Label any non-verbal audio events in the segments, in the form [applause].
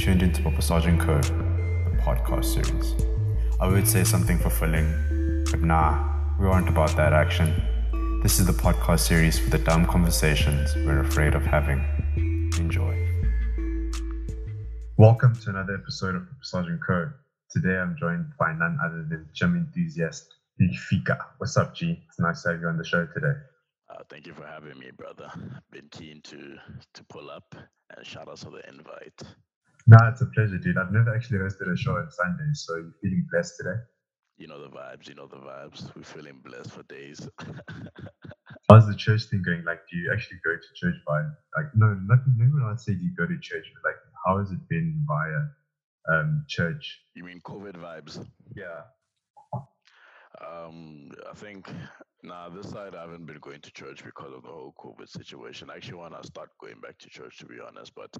tuned into Papa Sergeant Code, the podcast series. I would say something fulfilling, but nah, we aren't about that action. This is the podcast series for the dumb conversations we're afraid of having. Enjoy. Welcome to another episode of Papa Sergeant Code. Today I'm joined by none other than gym enthusiast Big Fika. What's up, G? It's nice to have you on the show today. Uh, thank you for having me, brother. Been keen to to pull up and shout out for the invite. Nah, it's a pleasure, dude. I've never actually hosted a show on Sundays, so you're feeling blessed today? You know the vibes, you know the vibes. We're feeling blessed for days. [laughs] How's the church thing going? Like, do you actually go to church by, like, no, not, never not say you go to church, but like, how has it been via um, church? You mean COVID vibes? Yeah. Um, I think now this side I haven't been going to church because of the whole COVID situation. I actually want to start going back to church to be honest, but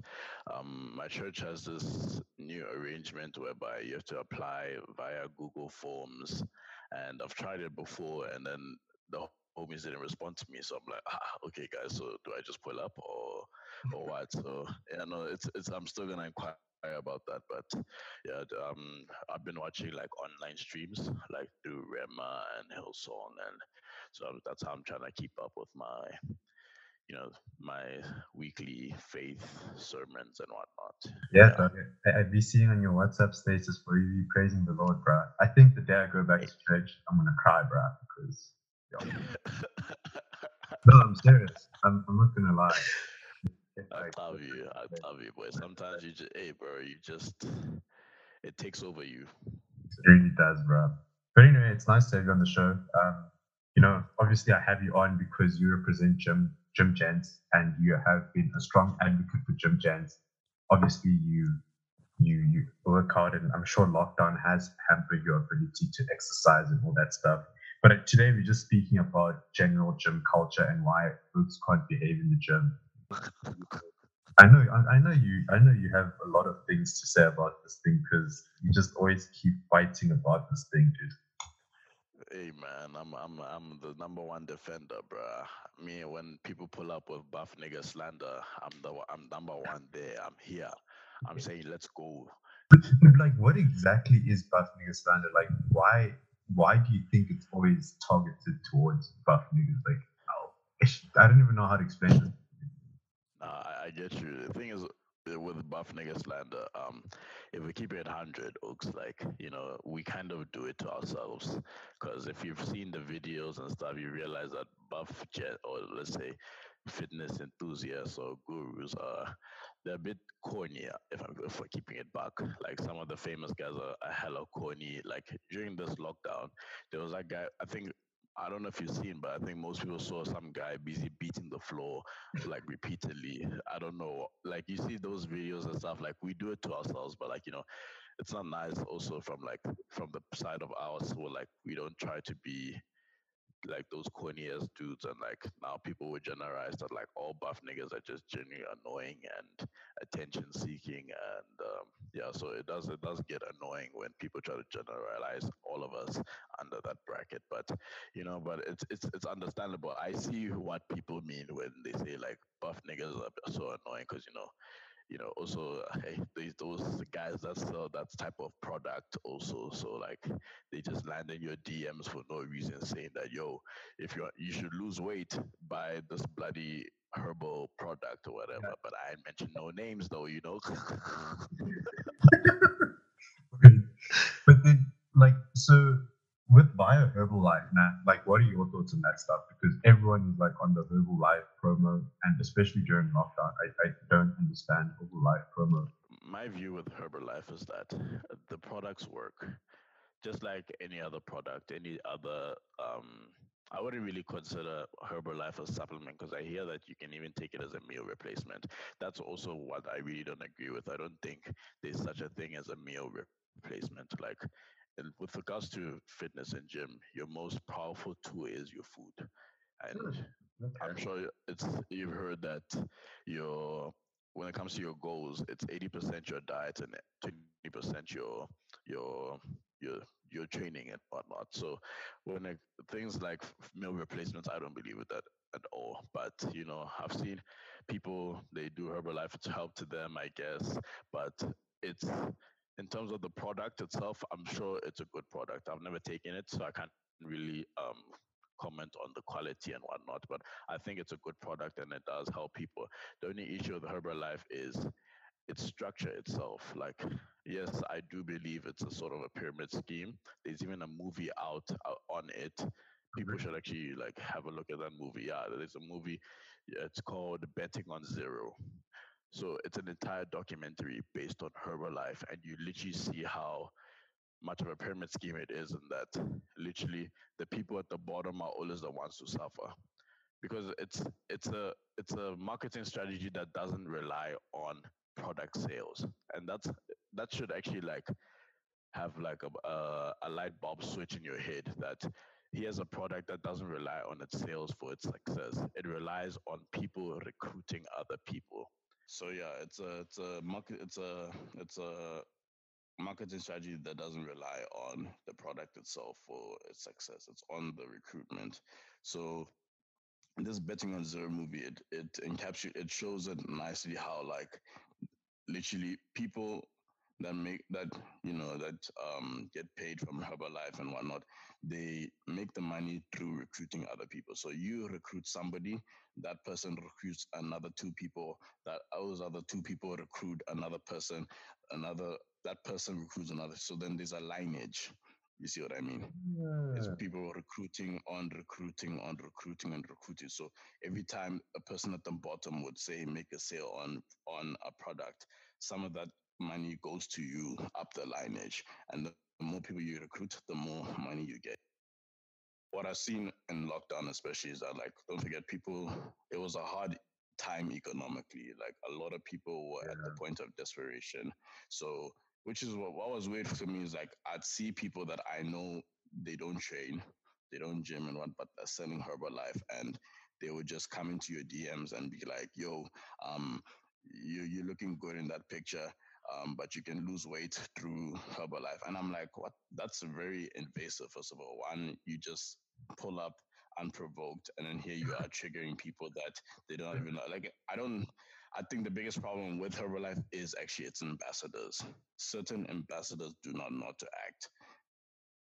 um, my church has this new arrangement whereby you have to apply via Google Forms, and I've tried it before, and then the homies didn't respond to me, so I'm like, ah, okay, guys, so do I just pull up or or [laughs] what? So yeah, no, it's it's I'm still gonna inquire about that, but yeah, um, I've been watching like online streams, like through Rhema and Hillsong, and so that's how I'm trying to keep up with my, you know, my weekly faith sermons and whatnot. Yeah, yeah. I've been seeing on your WhatsApp status for you praising the Lord, bro. I think the day I go back to church, I'm gonna cry, bro, because. [laughs] no, I'm serious. I'm, I'm not gonna lie. I love you. I love you, boy. Sometimes you just, hey, bro, you just, it takes over you. It really does, bro. But anyway, it's nice to have you on the show. Um, you know, obviously, I have you on because you represent Gym Gym Gents, and you have been a strong advocate for Gym Gents. Obviously, you you you work hard, and I'm sure lockdown has hampered your ability to exercise and all that stuff. But today, we're just speaking about general gym culture and why folks can't behave in the gym. I know, I, I, know you. I know you have a lot of things to say about this thing because you just always keep fighting about this thing, dude. Hey man, I'm I'm I'm the number one defender, bruh. Me, when people pull up with buff nigga slander, I'm the I'm number one there. I'm here. I'm saying let's go. like, what exactly is buff nigga slander? Like, why why do you think it's always targeted towards buff niggas? Like, I don't even know how to explain it. I, get you. The thing is, uh, with buff nigga slander, um, if we keep it 100, looks like, you know, we kind of do it to ourselves. Because if you've seen the videos and stuff, you realize that buff jet, or let's say fitness enthusiasts or gurus are they're a bit corny if I'm if we're keeping it back. Like some of the famous guys are, are hella corny. Like during this lockdown, there was that guy. I think I don't know if you've seen, but I think most people saw some guy busy beating the floor like repeatedly. I don't know. Like you see those videos and stuff, like we do it to ourselves, but like, you know, it's not nice also from like from the side of ours who like we don't try to be like those corny ass dudes, and like now people would generalize that like all buff niggas are just genuinely annoying and attention seeking, and um, yeah, so it does it does get annoying when people try to generalize all of us under that bracket. But you know, but it's it's it's understandable. I see what people mean when they say like buff niggas are so annoying because you know you know, also [laughs] hey, these those guys that sell that type of product also. So like they just land in your DMs for no reason, saying that yo, if you you should lose weight, by this bloody herbal product or whatever. Yeah. But I mentioned no names though, you know. [laughs] but then like so with Via Herbalife, man, like are your thoughts on that stuff? Because everyone is like on the Herbalife promo, and especially during lockdown, I, I don't understand Herbalife promo. My view with Herbalife is that the products work just like any other product, any other. Um, I wouldn't really consider Herbalife a supplement because I hear that you can even take it as a meal replacement. That's also what I really don't agree with. I don't think there's such a thing as a meal replacement. Like and with regards to fitness and gym, your most powerful tool is your food. And hmm, okay. I'm sure it's you've heard that your when it comes to your goals, it's 80% your diet and 20% your your your your training and whatnot. So when it, things like meal replacements, I don't believe with that at all. But you know, I've seen people they do Herbalife to help to them, I guess. But it's in terms of the product itself, I'm sure it's a good product. I've never taken it, so I can't really um, comment on the quality and whatnot. But I think it's a good product and it does help people. The only issue with Herbalife is its structure itself. Like, yes, I do believe it's a sort of a pyramid scheme. There's even a movie out uh, on it. People should actually like have a look at that movie. Yeah, there's a movie. It's called Betting on Zero. So it's an entire documentary based on Herbalife, and you literally see how much of a pyramid scheme it is, and that literally the people at the bottom are always the ones who suffer, because it's it's a it's a marketing strategy that doesn't rely on product sales, and that's that should actually like have like a, a, a light bulb switch in your head that here's a product that doesn't rely on its sales for its success. It relies on people recruiting other people. So yeah, it's a it's a market it's a it's a marketing strategy that doesn't rely on the product itself for its success. It's on the recruitment. So this betting on zero movie it it encapsulates it shows it nicely how like literally people that make that you know that um, get paid from Herbalife and whatnot, they make the money through recruiting other people. So you recruit somebody, that person recruits another two people, that those other two people recruit another person, another that person recruits another. So then there's a lineage. You see what I mean? Yeah. It's people recruiting on recruiting on recruiting and recruiting. So every time a person at the bottom would say make a sale on on a product, some of that money goes to you up the lineage. And the more people you recruit, the more money you get. What I've seen in lockdown, especially, is that, like, don't forget, people, it was a hard time economically. Like, a lot of people were yeah. at the point of desperation. So, which is what, what was weird for me is like, I'd see people that I know they don't train, they don't gym and what, but they're selling Herbalife and they would just come into your DMs and be like, yo, um, you, you're looking good in that picture um, but you can lose weight through Herbalife. And I'm like, what? That's very invasive, first of all. One, you just pull up unprovoked, and then here you are [laughs] triggering people that they don't even know. Like, I don't. I think the biggest problem with Herbalife is actually its ambassadors. Certain ambassadors do not know how to act.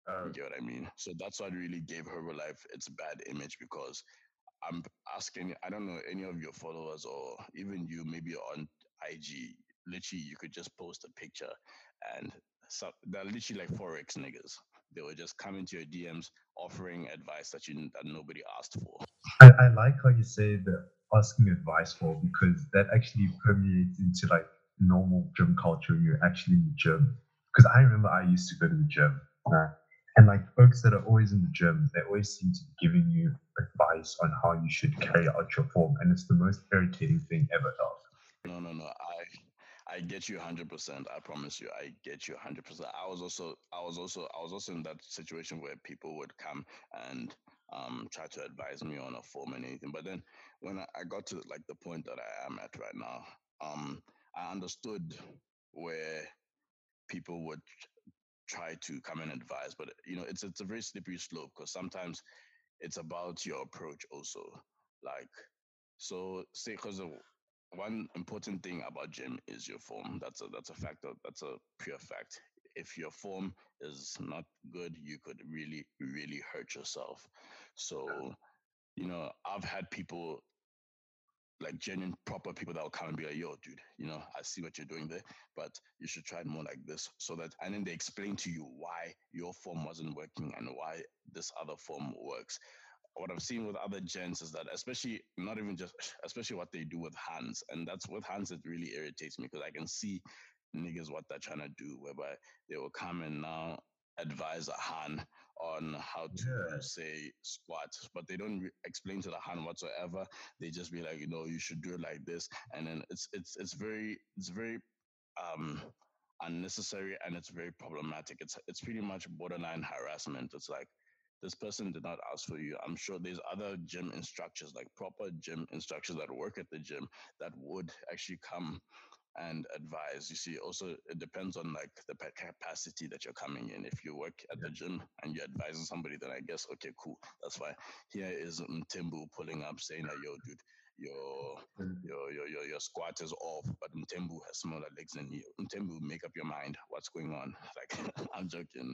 Uh, you get what I mean? So that's what really gave Herbalife its bad image because I'm asking, I don't know any of your followers or even you, maybe on IG, literally you could just post a picture and so they're literally like forex niggas. They would just come into your DMs offering advice that you that nobody asked for. I, I like how you say the asking advice for because that actually permeates into like normal gym culture when you're actually in the gym. Because I remember I used to go to the gym, uh, and like folks that are always in the gym, they always seem to be giving you advice on how you should carry out your form, and it's the most irritating thing ever, dog. No, no, no. I I get you 100%. I promise you, I get you 100%. I was also, I was also, I was also in that situation where people would come and um, try to advise me on a form and anything. But then when I, got to like the point that I am at right now, um, I understood where people would try to come and advise, but you know, it's it's a very slippery slope because sometimes it's about your approach also. Like, so say because one important thing about gym is your form. That's a that's a factor. Uh, that's a pure fact. If your form is not good, you could really really hurt yourself. So, you know, I've had people like genuine proper people that will come and be like, yo, dude, you know, I see what you're doing there, but you should try it more like this. So that and then they explain to you why your form wasn't working and why this other form works what I've seen with other gents is that, especially not even just, especially what they do with hands, and that's with hands that really irritates me because I can see niggas what they're trying to do, whereby they will come and now advise a hand on how to yeah. say squat, but they don't re- explain to the hand whatsoever. They just be like, you know, you should do it like this, and then it's it's it's very it's very um unnecessary and it's very problematic. It's it's pretty much borderline harassment. It's like this person did not ask for you. I'm sure there's other gym instructors, like proper gym instructors that work at the gym that would actually come and advise. You see, also it depends on like the capacity that you're coming in. If you work at yeah. the gym and you're advising somebody, then I guess okay, cool, that's why Here is Mthembu pulling up saying that, yo, dude, Mm. your your your your, your squat is off, but Mthembu has smaller legs than you. Mthembu, make up your mind. What's going on? [laughs] Like I'm joking.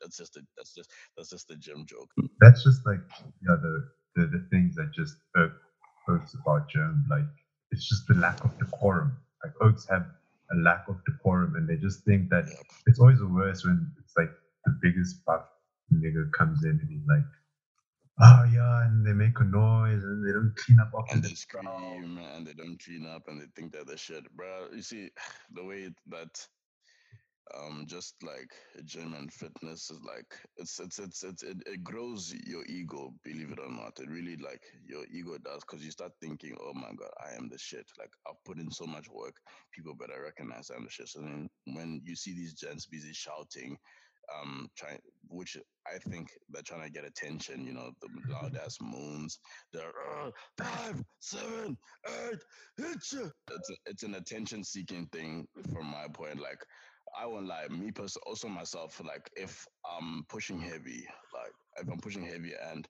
That's just a that's just that's just a gym joke. Mm, that's just like yeah the the, the things that just irk, irks about gym. Like it's just the lack of decorum. Like Oaks have a lack of decorum, and they just think that yep. it's always the worst when it's like the biggest buff nigga comes in and he's like oh yeah, and they make a noise and they don't clean up after and they scream and they don't clean up and they think that they're the shit, bro. You see, [sighs] the way that um just like gym and fitness is like it's it's it's, it's it, it grows your ego believe it or not it really like your ego does because you start thinking oh my god i am the shit like i've put in so much work people better recognize i'm the shit so then when you see these gents busy shouting um trying which I think they're trying to get attention, you know, the loud ass moons. They're uh, five, seven, eight, hit you. It's a, it's an attention seeking thing from my point. Like I won't lie, me personally, also myself, like if I'm pushing heavy, like if I'm pushing heavy and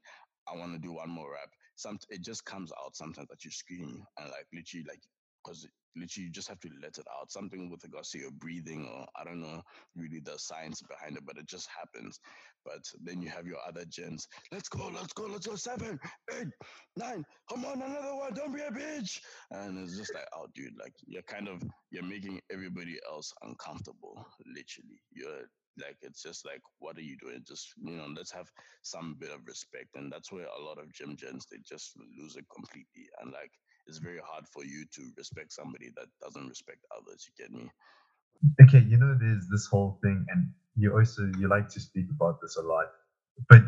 I want to do one more rap. some it just comes out sometimes that you scream and like literally like because literally you just have to let it out. Something with regards to your breathing, or I don't know really the science behind it, but it just happens. But then you have your other gens. Let's go, let's go, let's go. Seven, eight, nine. Come on, another one. Don't be a bitch. And it's just like, oh, dude, like you're kind of you're making everybody else uncomfortable. Literally, you're like it's just like what are you doing just you know let's have some bit of respect and that's where a lot of gym gens they just lose it completely and like it's very hard for you to respect somebody that doesn't respect others. You get me? Okay, you know, there's this whole thing, and you also you like to speak about this a lot. But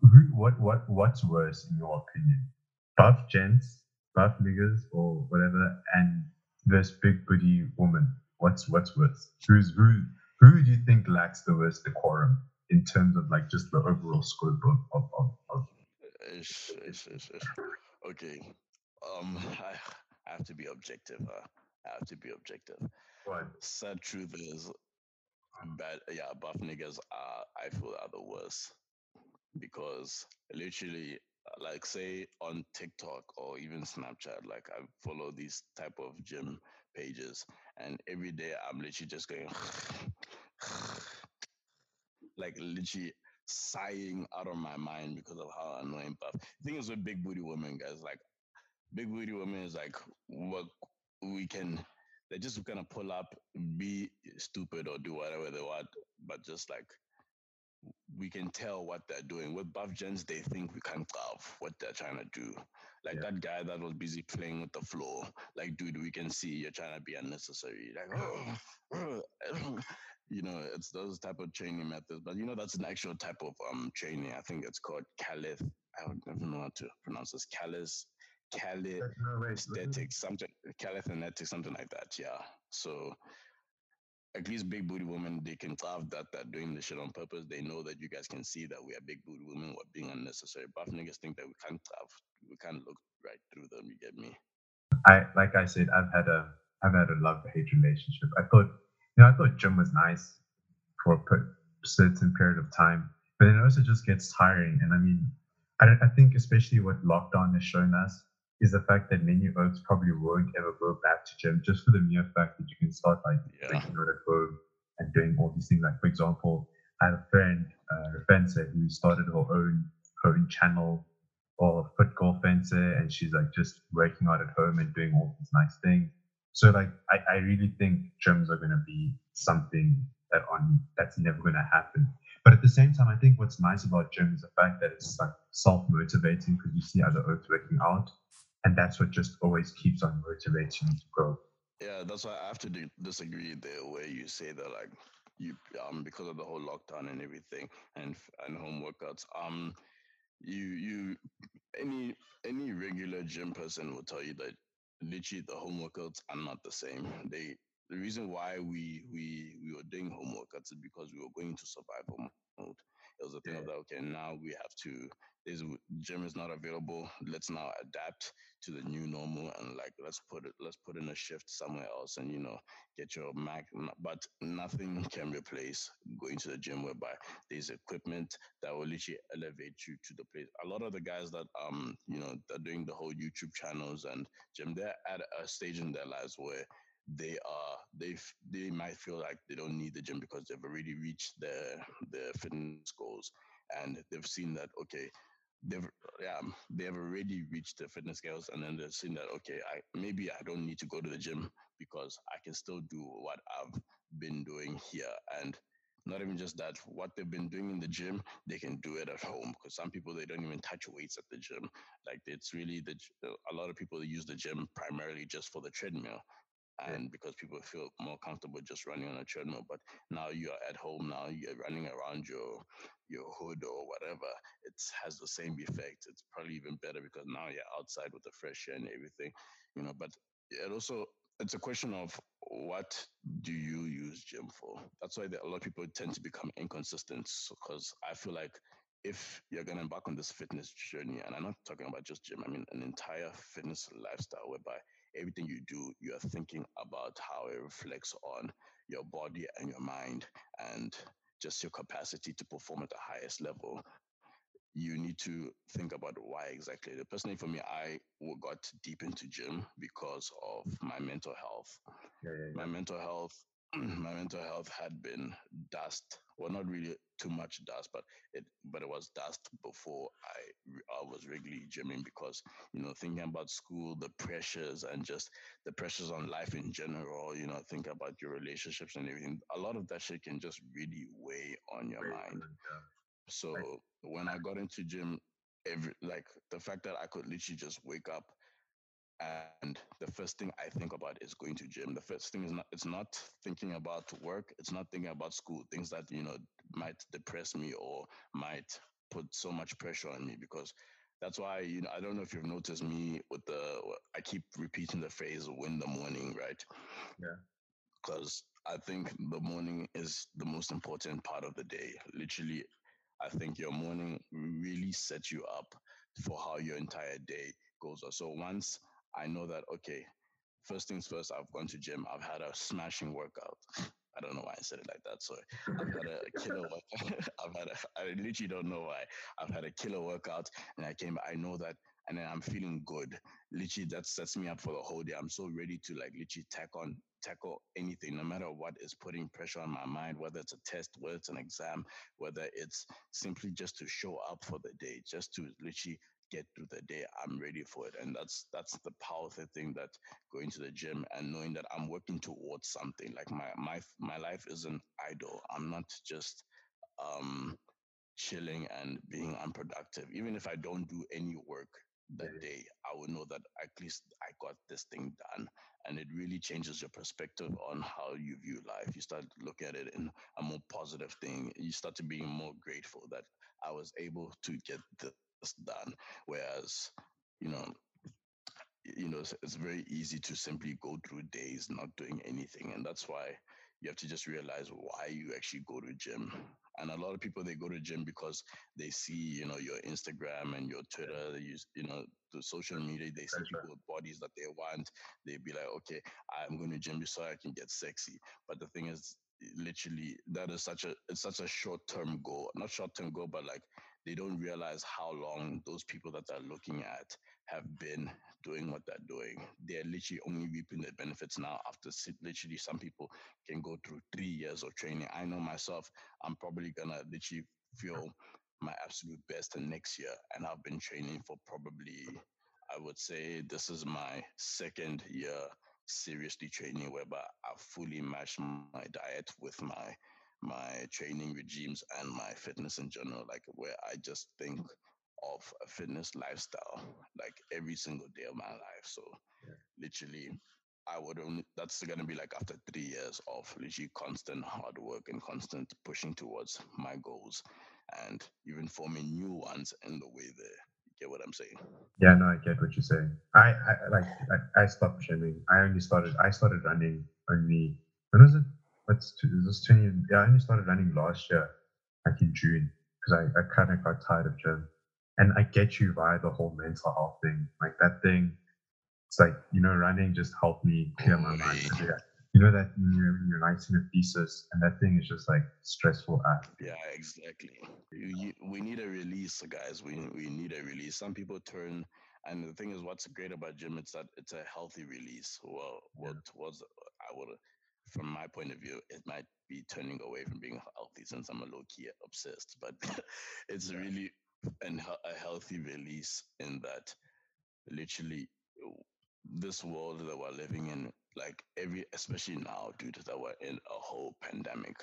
who, what, what, what's worse in your opinion? Buff gents, buff niggas, or whatever, and this big booty woman. What's what's worse? Who's who? Who do you think lacks the worst decorum in terms of like just the overall scope of of, of, of ish, ish, ish. Okay, um, [sighs] I, I have to be objective. Huh? I have to be objective. Right. Sad truth is, bad. Yeah, buff niggas are. I feel are the worst because literally, like, say on TikTok or even Snapchat, like I follow these type of gym pages, and every day I'm literally just going, [sighs] like literally sighing out of my mind because of how annoying buff. The thing is with big booty women, guys, like big booty women is like what we can they just gonna pull up, be stupid or do whatever they want, but just like we can tell what they're doing. With buff gens, they think we can't tell what they're trying to do. Like yeah. that guy that was busy playing with the floor. Like, dude, we can see you're trying to be unnecessary. Like, oh, [sighs] you know, it's those type of training methods. But you know, that's an actual type of um training. I think it's called calith. I don't even know how to pronounce this. Callus calisthenics, something calisthenics, something like that. Yeah. So at least big booty women, they can have that they're doing the shit on purpose. They know that you guys can see that we are big booty women, we're being unnecessary. Buff niggas think that we can't have we can't look right through them, you get me? I like I said, I've had a I've had a love hate relationship. I thought you know, I thought gym was nice for a certain period of time, but it also just gets tiring. And I mean, I, I think especially what lockdown has shown us is the fact that many oaks probably won't ever go back to gym just for the mere fact that you can start like yeah. working out at home and doing all these things. Like for example, I have a friend, uh, Fencer, who started her own her own channel or foot golf fencer, and she's like just working out at home and doing all these nice things. So like I, I really think gyms are gonna be something that on that's never gonna happen. But at the same time, I think what's nice about gym is the fact that it's like self motivating because you see other oaks working out and that's what just always keeps on motivating you to grow. Yeah, that's why I have to do, disagree the way you say that, like you um because of the whole lockdown and everything and and home workouts. Um, you you any any regular gym person will tell you that literally the home workouts are not the same. They the reason why we we we were doing homework is because we were going to survival mode. It was a thing of that okay now we have to this gym is not available let's now adapt to the new normal and like let's put it let's put in a shift somewhere else and you know get your mac but nothing can replace going to the gym whereby there's equipment that will literally elevate you to the place. A lot of the guys that um you know they're doing the whole youtube channels and gym they're at a stage in their lives where they are they they might feel like they don't need the gym because they've already reached their their fitness goals and they've seen that okay they've yeah they've already reached the fitness goals and then they've seen that okay i maybe i don't need to go to the gym because i can still do what i've been doing here. And not even just that what they've been doing in the gym they can do it at home because some people they don't even touch weights at the gym. Like it's really the a lot of people use the gym primarily just for the treadmill and because people feel more comfortable just running on a treadmill but now you're at home now you're running around your your hood or whatever it has the same effect. It's probably even better because now you're outside with the fresh air and everything you know but it also it's a question of what do you use gym for? That's why a lot of people tend to become inconsistent because i feel like if you're going to embark on this fitness journey and i'm not talking about just gym i mean an entire fitness lifestyle whereby everything you do, you are thinking about how it reflects on your body and your mind and just your capacity to perform at the highest level. You need to think about why exactly. Personally, for me, I got deep into gym because of my mental health. Yeah, yeah, yeah. My mental health [clears throat] my mental health had been dust. Well, not really too much dust, but it but it was dust before I I was regularly gymming because you know thinking about school, the pressures, and just the pressures on life in general. You know, think about your relationships and everything. A lot of that shit can just really weigh on your mind. So when I got into gym, every like the fact that I could literally just wake up and the first thing I think about is going to gym. The first thing is not it's not thinking about work, it's not thinking about school, things that you know might depress me or might put so much pressure on me because that's why you know I don't know if you've noticed me with the I keep repeating the phrase win the morning, right? Yeah. Because I think the morning is the most important part of the day. Literally, I think your morning really sets you up for how your entire day goes. So once I know that okay, first things first, I've gone to gym. I've had a smashing workout. I don't know why I said it like that. So I've had a killer [laughs] workout. [laughs] I've had a, I literally don't know why. I've had a killer workout and I came, I know that, and then I'm feeling good. Literally, that sets me up for the whole day. I'm so ready to like literally tack on, tackle anything, no matter what is putting pressure on my mind, whether it's a test, whether it's an exam, whether it's simply just to show up for the day, just to literally get through the day i'm ready for it. And that's that's the powerful thing that going to the gym and knowing that i'm working towards something. Like my my my life isn't idle i'm not just um chilling and being unproductive. Even if i don't do any work that day i will know that at least i got this thing done. And it really changes your perspective on how you view life. You start looking at it in a more positive thing. You start to being more grateful that i was able to get the done. Whereas, you know, you know, it's, it's very easy to simply go through days not doing anything, and that's why you have to just realize why you actually go to gym. And a lot of people they go to gym because they see, you know, your Instagram and your Twitter, they use, you know, the social media, they see people with bodies that they want. They be like, okay, I'm going to gym so I can get sexy. But the thing is, literally, that is such a it's such a short term goal. Not short term goal, but like they don't realize how long those people that they're looking at have been doing what they're doing. They're literally only reaping the benefits now after literally some people can go through three years of training. I know myself, I'm probably gonna literally feel my absolute best in next year. And I've been training for probably, I would say this is my second year seriously training whereby I've fully matched my diet with my my training regimes and my fitness in general, like where I just think of a fitness lifestyle like every single day of my life. So yeah. literally I would only that's gonna be like after three years of literally constant hard work and constant pushing towards my goals and even forming new ones in the way there. You get what I'm saying? Yeah, no, I get what you're saying. I, I like I, I stopped training. I only started I started running only when was it? What's this 20 yeah i only started running last year like in june because I, I kind of got tired of gym. And I get you via the whole mental health thing. Like that thing, it's like, you know, running just helped me clear my mind. Yeah. You know that when you're, writing a thesis and that thing is just like stressful. Act. Yeah, exactly. You, you, we need a release, guys. We, we need a release. Some people turn and the thing is, what's great about gym, it's that it's a healthy release. Well, what yeah. was I would, from my point of view, it might be turning away from being healthy since I'm a low key obsessed, but [laughs] it's yeah. really an, a healthy release in that literally this world that we're living in, like every, especially now, dude, that we're in a whole pandemic,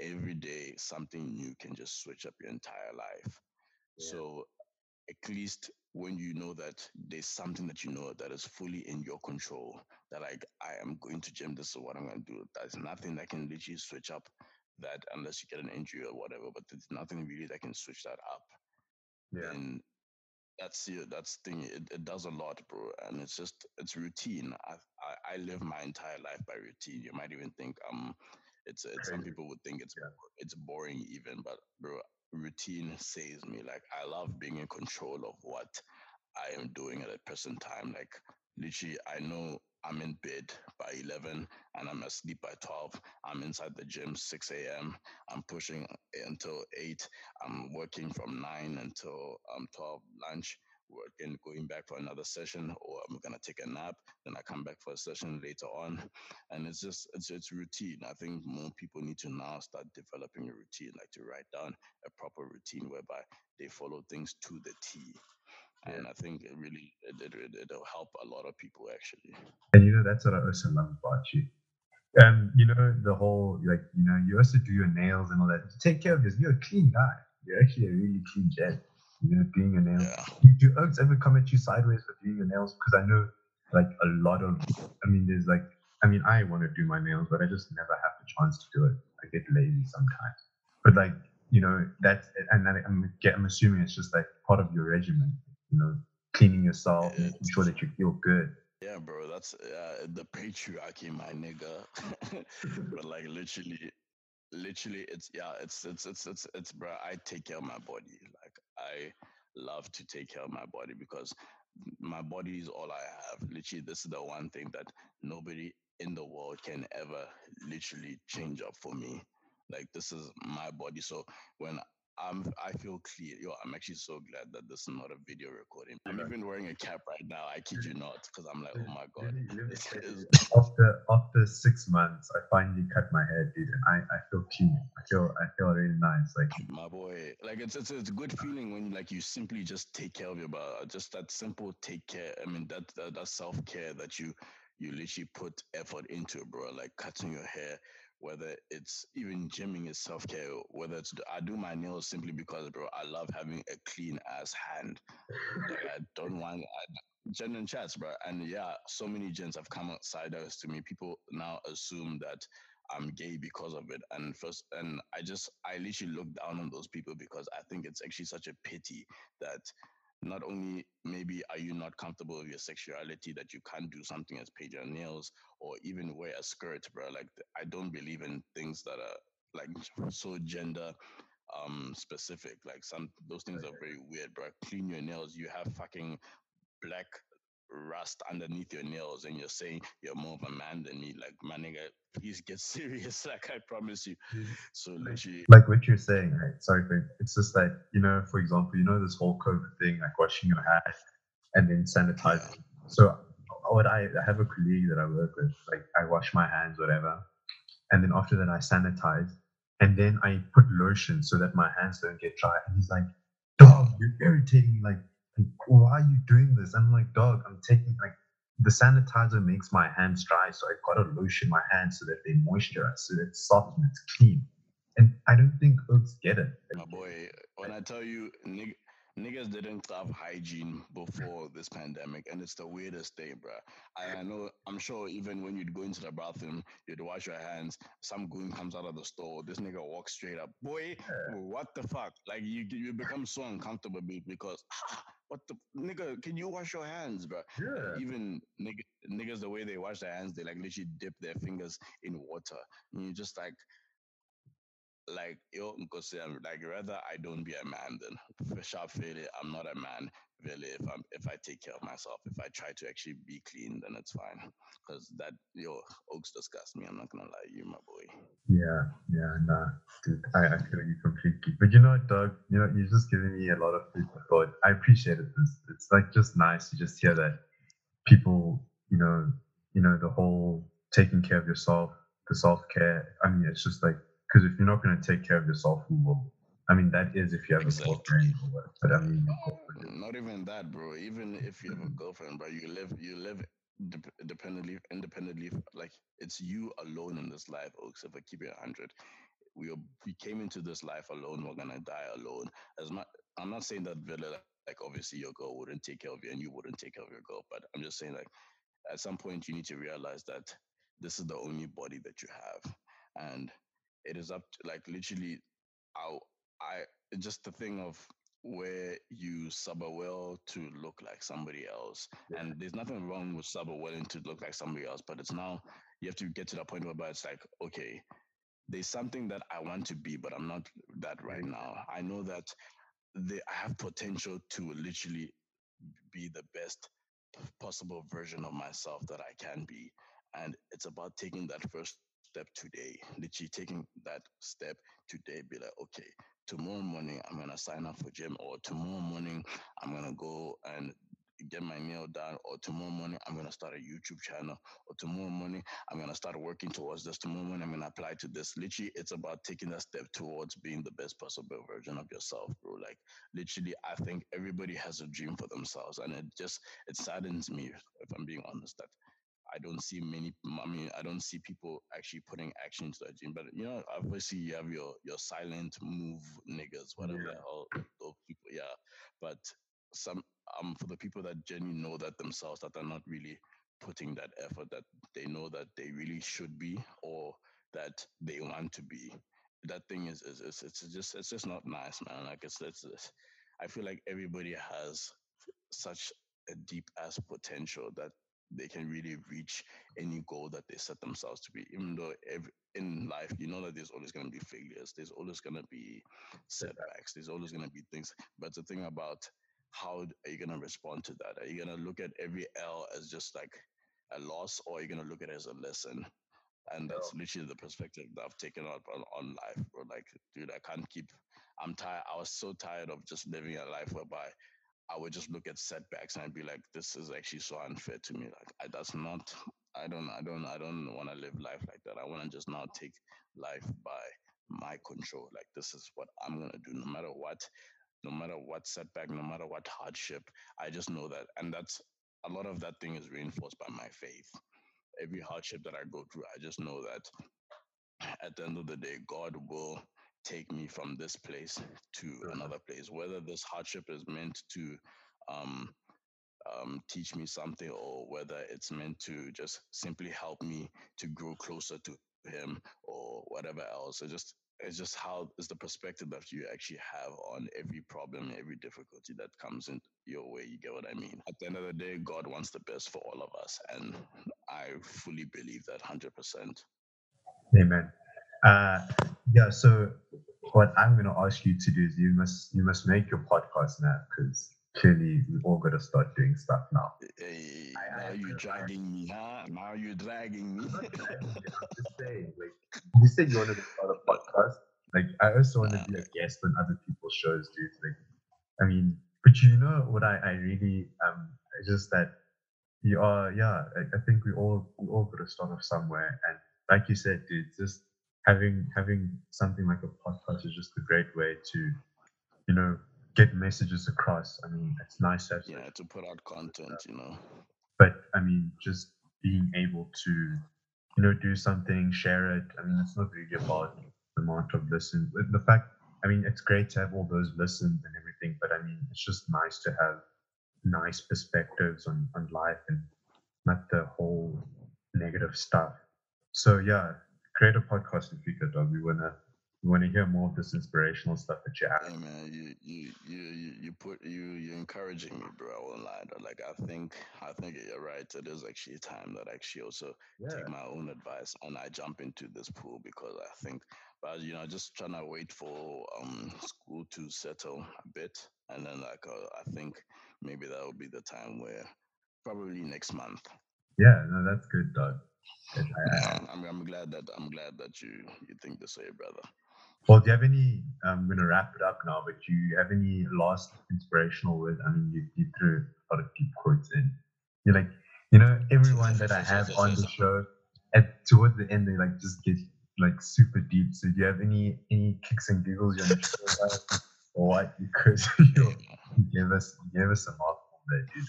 every day something new can just switch up your entire life. Yeah. So at least when you know that there's something that you know that is fully in your control, that like I am going to gym, this is what I'm going to do. There's nothing that can literally switch up that unless you get an injury or whatever, but there's nothing really that can switch that up. Yeah. And that's it. That's thing. It, it does a lot, bro. And it's just it's routine. I, I I live my entire life by routine. You might even think um, it's, it's some people would think it's yeah. it's boring even, but bro, routine saves me. Like I love being in control of what I am doing at a present time. Like literally, I know I'm in bed by 11 and I'm asleep by 12. I'm inside the gym 6 a.m. I'm pushing until 8. I'm working from 9 until um, 12 lunch working, going back for another session, or I'm gonna take a nap, then I come back for a session later on, and it's just it's it's routine. I think more people need to now start developing a routine, like to write down a proper routine whereby they follow things to the T. And I think it really it, it, it'll help a lot of people actually. And you know that's what I also love about you. Um, you know the whole like you know you also do your nails and all that. Take care of this. You're a clean guy. You're actually a really clean gent you know, doing your nails. Yeah. Do Oaks ever come at you sideways for doing your nails? Because I know like a lot of, I mean, there's like, I mean, I want to do my nails, but I just never have the chance to do it. I get lazy sometimes. But like, you know, that's, and then I'm, I'm assuming it's just like part of your regimen, you know, cleaning yourself, making sure that you feel good. Yeah, bro, that's uh, the patriarchy, my nigga. [laughs] but like, literally, literally, it's yeah, it's it's it's it's it's, bro. I take care of my body. Like, I love to take care of my body because my body is all I have. Literally, this is the one thing that nobody in the world can ever literally change up for me. Like this is my body. So when I'm I feel clear. Yo, I'm actually so glad that this is not a video recording. I'm even wearing a cap right now. I kid you not, because I'm like, oh my god. after after six months, I finally cut my hair, dude, and I, I feel clean. I feel I feel really nice. Like my boy, like it's it's, it's a good feeling when like you simply just take care of your body. Uh, just that simple take care. I mean that that, that self care that you you literally put effort into, bro. Like cutting your hair whether it's even gymming is self care, whether it's I do my nails simply because, bro, I love having a clean ass hand. Like I [laughs] don't want I, genuine chats, bro. And yeah, so many gents have come outside us to me. People now assume that I'm gay because of it. And first, and I just, I literally look down on those people because I think it's actually such a pity that not only maybe are you not comfortable with your sexuality that you can't do something as paint your nails or even wear a skirt, bro. Like I don't believe in things that are like [laughs] so gender um specific. Like some those things are very weird, bro. Clean your nails. You have fucking black rust underneath your nails and you're saying you're more of a man than me. Like, my nigga, please get [laughs] serious. Like, I promise you. So, literally. Like what you're saying, right? Sorry, but it's just like, you know, for example, you know, this whole COVID thing, like washing your hands and then sanitizing. Yeah. So, what I, I have a colleague that I work with, like, I wash my hands, whatever. And then after that, I sanitize. And then I put lotion so that my hands don't get dry. And he's like, dog, you're irritating me. Like, like, why are you doing this? I'm like, dog, I'm taking like the sanitizer makes my hands dry, so I gotta lotion my hands so that they moisturize, so that it's soft and it's clean. And I don't think folks get it. My boy, when I tell you, nigga, niggas didn't have hygiene before this pandemic, and it's the weirdest thing, bro. I, I, know, I'm sure even when you'd go into the bathroom, you'd wash your hands. Some goon comes out of the store. This nigga walks straight up. Boy, what the fuck? Like you, you become so uncomfortable because ah, [laughs] what the nigga? Can you wash your hands, bro? Yeah. Even nigga, niggas, the way they wash their hands, they like literally dip their fingers in water. And you're just like, like yo I'm like rather I don't be a man than for sharp failure, I'm not a man really if I'm if I take care of myself, if I try to actually be clean, then it's fine. Because that yo Oaks disgust me, I'm not gonna lie you, my boy. Yeah, yeah, nah, dude, I, I feel you completely. But you know, Doug, you know, you're just giving me a lot of food for thought. I appreciate it. It's, it's like just nice to just hear that people, you know, you know, the whole taking care of yourself, the self care. I mean, it's just like because if you're not going to take care of yourself, who will? I mean, that is if you have exactly. a girlfriend or what. But I mean, not even that, bro. Even if you have a mm-hmm. girlfriend, but you live, you live independently, independently. Like it's you alone in this life. Oaks, if I keep it hundred, we are, we came into this life alone. We're gonna die alone. As much, I'm not saying that Villa, like obviously your girl wouldn't take care of you and you wouldn't take care of your girl, but I'm just saying like at some point you need to realize that this is the only body that you have, and it is up to like literally I I just the thing of where you sub a well to look like somebody else. Yeah. And there's nothing wrong with sub a well to look like somebody else, but it's now you have to get to that point where it's like, okay, there's something that I want to be, but I'm not that right mm-hmm. now. I know that the, I have potential to literally be the best possible version of myself that I can be. And it's about taking that first step today, literally taking that step today, be like, okay, tomorrow morning I'm gonna sign up for gym, or tomorrow morning I'm gonna go and get my nail done, or tomorrow morning I'm gonna start a YouTube channel, or tomorrow morning I'm gonna start working towards this. Tomorrow morning I'm gonna apply to this. Literally, it's about taking that step towards being the best possible version of yourself, bro. Like literally, I think everybody has a dream for themselves, and it just it saddens me if I'm being honest that I don't see many. I mean, I don't see people actually putting action into that dream. But you know, obviously, you have your your silent move niggas, whatever yeah. all those people. Yeah, but some um for the people that genuinely know that themselves, that are not really putting that effort, that they know that they really should be, or that they want to be. That thing is is, is it's just it's just not nice, man. Like it's it's. it's I feel like everybody has such a deep ass potential that they can really reach any goal that they set themselves to be. Even though every, in life, you know that there's always going to be failures, there's always going to be setbacks, there's always going to be things. But the thing about how are you going to respond to that? Are you going to look at every L as just like a loss, or are you going to look at it as a lesson? And that's literally the perspective that I've taken up on, on life, bro. Like, dude, I can't keep. I'm tired. I was so tired of just living a life whereby I would just look at setbacks and I'd be like, this is actually so unfair to me. Like I, that's not. I don't. I don't. I don't want to live life like that. I want to just now take life by my control. Like this is what I'm gonna do, no matter what, no matter what setback, no matter what hardship. I just know that, and that's a lot of that thing is reinforced by my faith. Every hardship that I go through, I just know that at the end of the day, God will take me from this place to another place. Whether this hardship is meant to um, um, teach me something or whether it's meant to just simply help me to grow closer to him or whatever else. It just it's just how is the perspective that you actually have on every problem, every difficulty that comes in your way. You get what I mean? At the end of the day, God wants the best for all of us, and I fully believe that hundred percent. Amen. Uh, yeah. So what I'm going to ask you to do is you must you must make your podcast now because clearly we've all got to start doing stuff now. Hey, now you're dragging me, huh? Now you're dragging me. [laughs] [laughs] I'm just saying, like you said you wanted to start a podcast. Like I also want to be a guest on other people's shows, dude. Like, I mean, but you know what I, I really um just that you are yeah, I, I think we all we all got to start off somewhere and like you said, dude, just having having something like a podcast is just a great way to, you know, get messages across. I mean, it's nice to have yeah to put out content, you know. But I mean, just being able to, you know, do something, share it. I mean, it's not really about the amount of listen. The fact, I mean, it's great to have all those listens and everything, but I mean, it's just nice to have nice perspectives on on life and not the whole negative stuff. So yeah, create a podcast in future, dog. We wanna we want to hear more of this inspirational stuff that you have. Hey man, you you you you put you you're encouraging me, bro. I won't lie. Like I think I think you're right. It is actually a time that I actually also yeah. take my own advice and I jump into this pool because I think, but you know, just trying to wait for um school to settle a bit, and then like uh, I think maybe that will be the time where probably next month. Yeah, no, that's good, dog. I, I'm, I'm glad that I'm glad that you you think this way, brother. Well, do you have any? I'm going to wrap it up now, but do you have any last inspirational words? I mean, you, you threw a lot of deep quotes in. You're like, you know, everyone that I have on the show, at towards the end, they like just get like super deep. So, do you have any any kicks and giggles you want to share or what? Because you gave [laughs] us you gave us a mouthful there, dude.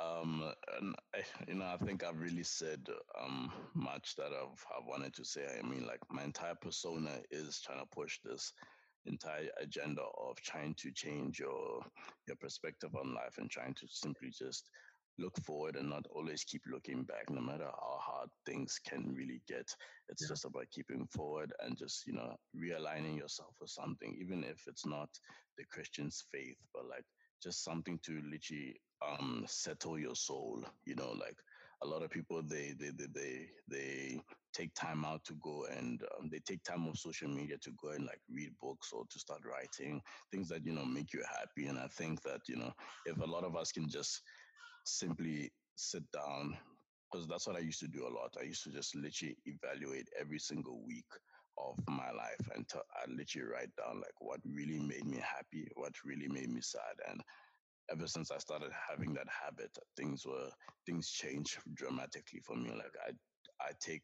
Um, and I, you know, I think I've really said um, much that I've, I've wanted to say. I mean, like my entire persona is trying to push this entire agenda of trying to change your your perspective on life and trying to simply just look forward and not always keep looking back no matter how hard things can really get it's yeah. just about keeping forward and just you know realigning yourself with something even if it's not the christian's faith but like just something to literally um settle your soul you know like a lot of people they they they they, they take time out to go and um, they take time off social media to go and like read books or to start writing things that you know make you happy. And i think that you know if a lot of us can just simply sit down because that's what i used to do a lot. I used to just literally evaluate every single week of my life and to, I literally write down like what really made me happy, what really made me sad, and ever since I started having that habit, things were things changed dramatically for me. Like I I take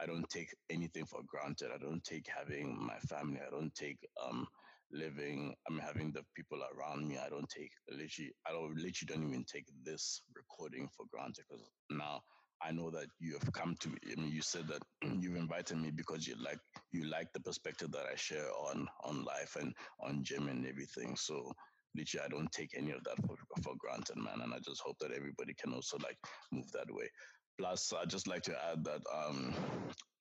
I don't take anything for granted. I don't take having my family. I don't take um living. I mean having the people around me. I don't take literally. I don't literally don't even take this recording for granted because now I know that you have come to me. I mean, you said that [clears throat] you've invited me because you like you like the perspective that I share on on life and on gym and everything. So literally, I don't take any of that for for granted, man. And I just hope that everybody can also like move that way. Plus, I just like to add that um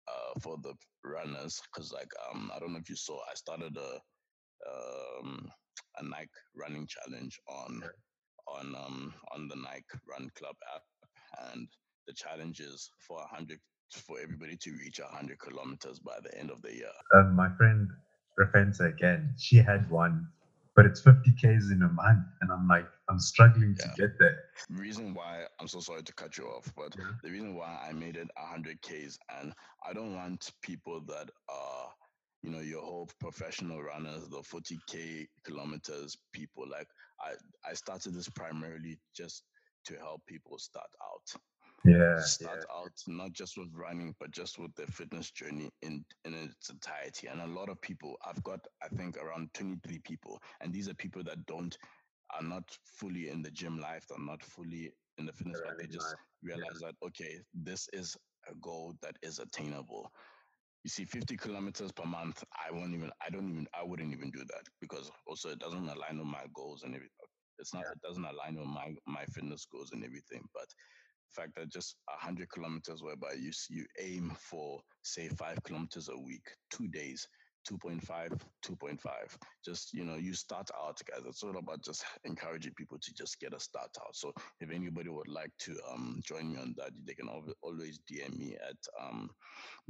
uh for the runners, because like um I don't know if you saw, I started a um a Nike running challenge on on um on the Nike Run Club app and the challenge is for 100 for everybody to reach 100 kilometers by the end of the year. Um, my friend Rafensa again, she had one, but it's 50 Ks in a month. And I'm like, I'm struggling yeah. to get there. The reason why I'm so sorry to cut you off, but yeah. the reason why I made it 100 Ks, and I don't want people that are, you know, your whole professional runners, the 40K kilometers people. Like, I, I started this primarily just to help people start out yeah start yeah. out not just with running but just with their fitness journey in in its entirety. And a lot of people i've got i think around 23 people and these are people that don't are not fully in the gym life they're not fully in the fitness but they just realize yeah. that okay this is a goal that is attainable. You see 50 kilometers per month i won't even i don't even i wouldn't even do that because also it doesn't align with my goals and everything it's not it doesn't align with my my fitness goals and everything but fact that just 100 kilometers whereby you you aim for say 5 kilometers a week 2 days 2.5 2.5 just you know you start out guys it's all about just encouraging people to just get a start out. So if anybody would like to um, join me on that they can always dm me at um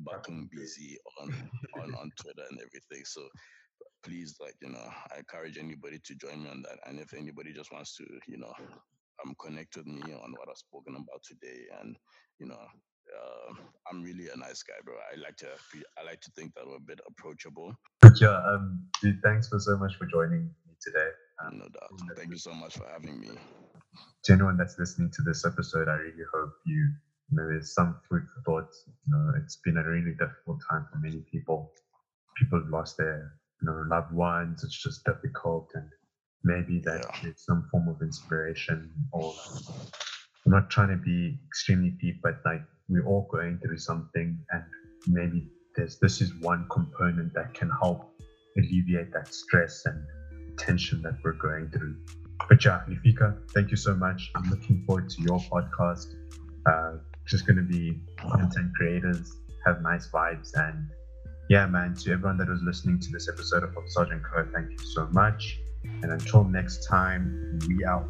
BZ on, on on twitter and everything. So please like you know i encourage anybody to join me on that. And if anybody just wants to you know um, connect with me on what I've spoken about today. And, you know, uh, I'm really a nice guy, bro. I like to I like to think that we're a bit approachable. But yeah, um, dude, thanks for so much for joining me today. Um, no doubt. Thank you so much for having me. To anyone that's listening to this episode, I really hope you, you know, there's some food for thought. You know, it's been a really difficult time for many people. People have lost their, you know, loved ones. It's just difficult, and maybe that yeah. is some form of inspiration or I'm not trying to be extremely deep, but like we're all going through something and maybe there's this is one component that can help alleviate that stress and tension that we're going through. But yeah, Nifika, thank you so much. I'm looking forward to your podcast. Uh, just going to be content creators, have nice vibes, and yeah, man, to everyone that was listening to this episode of Sergeant Co, thank you so much. And until next time, we out.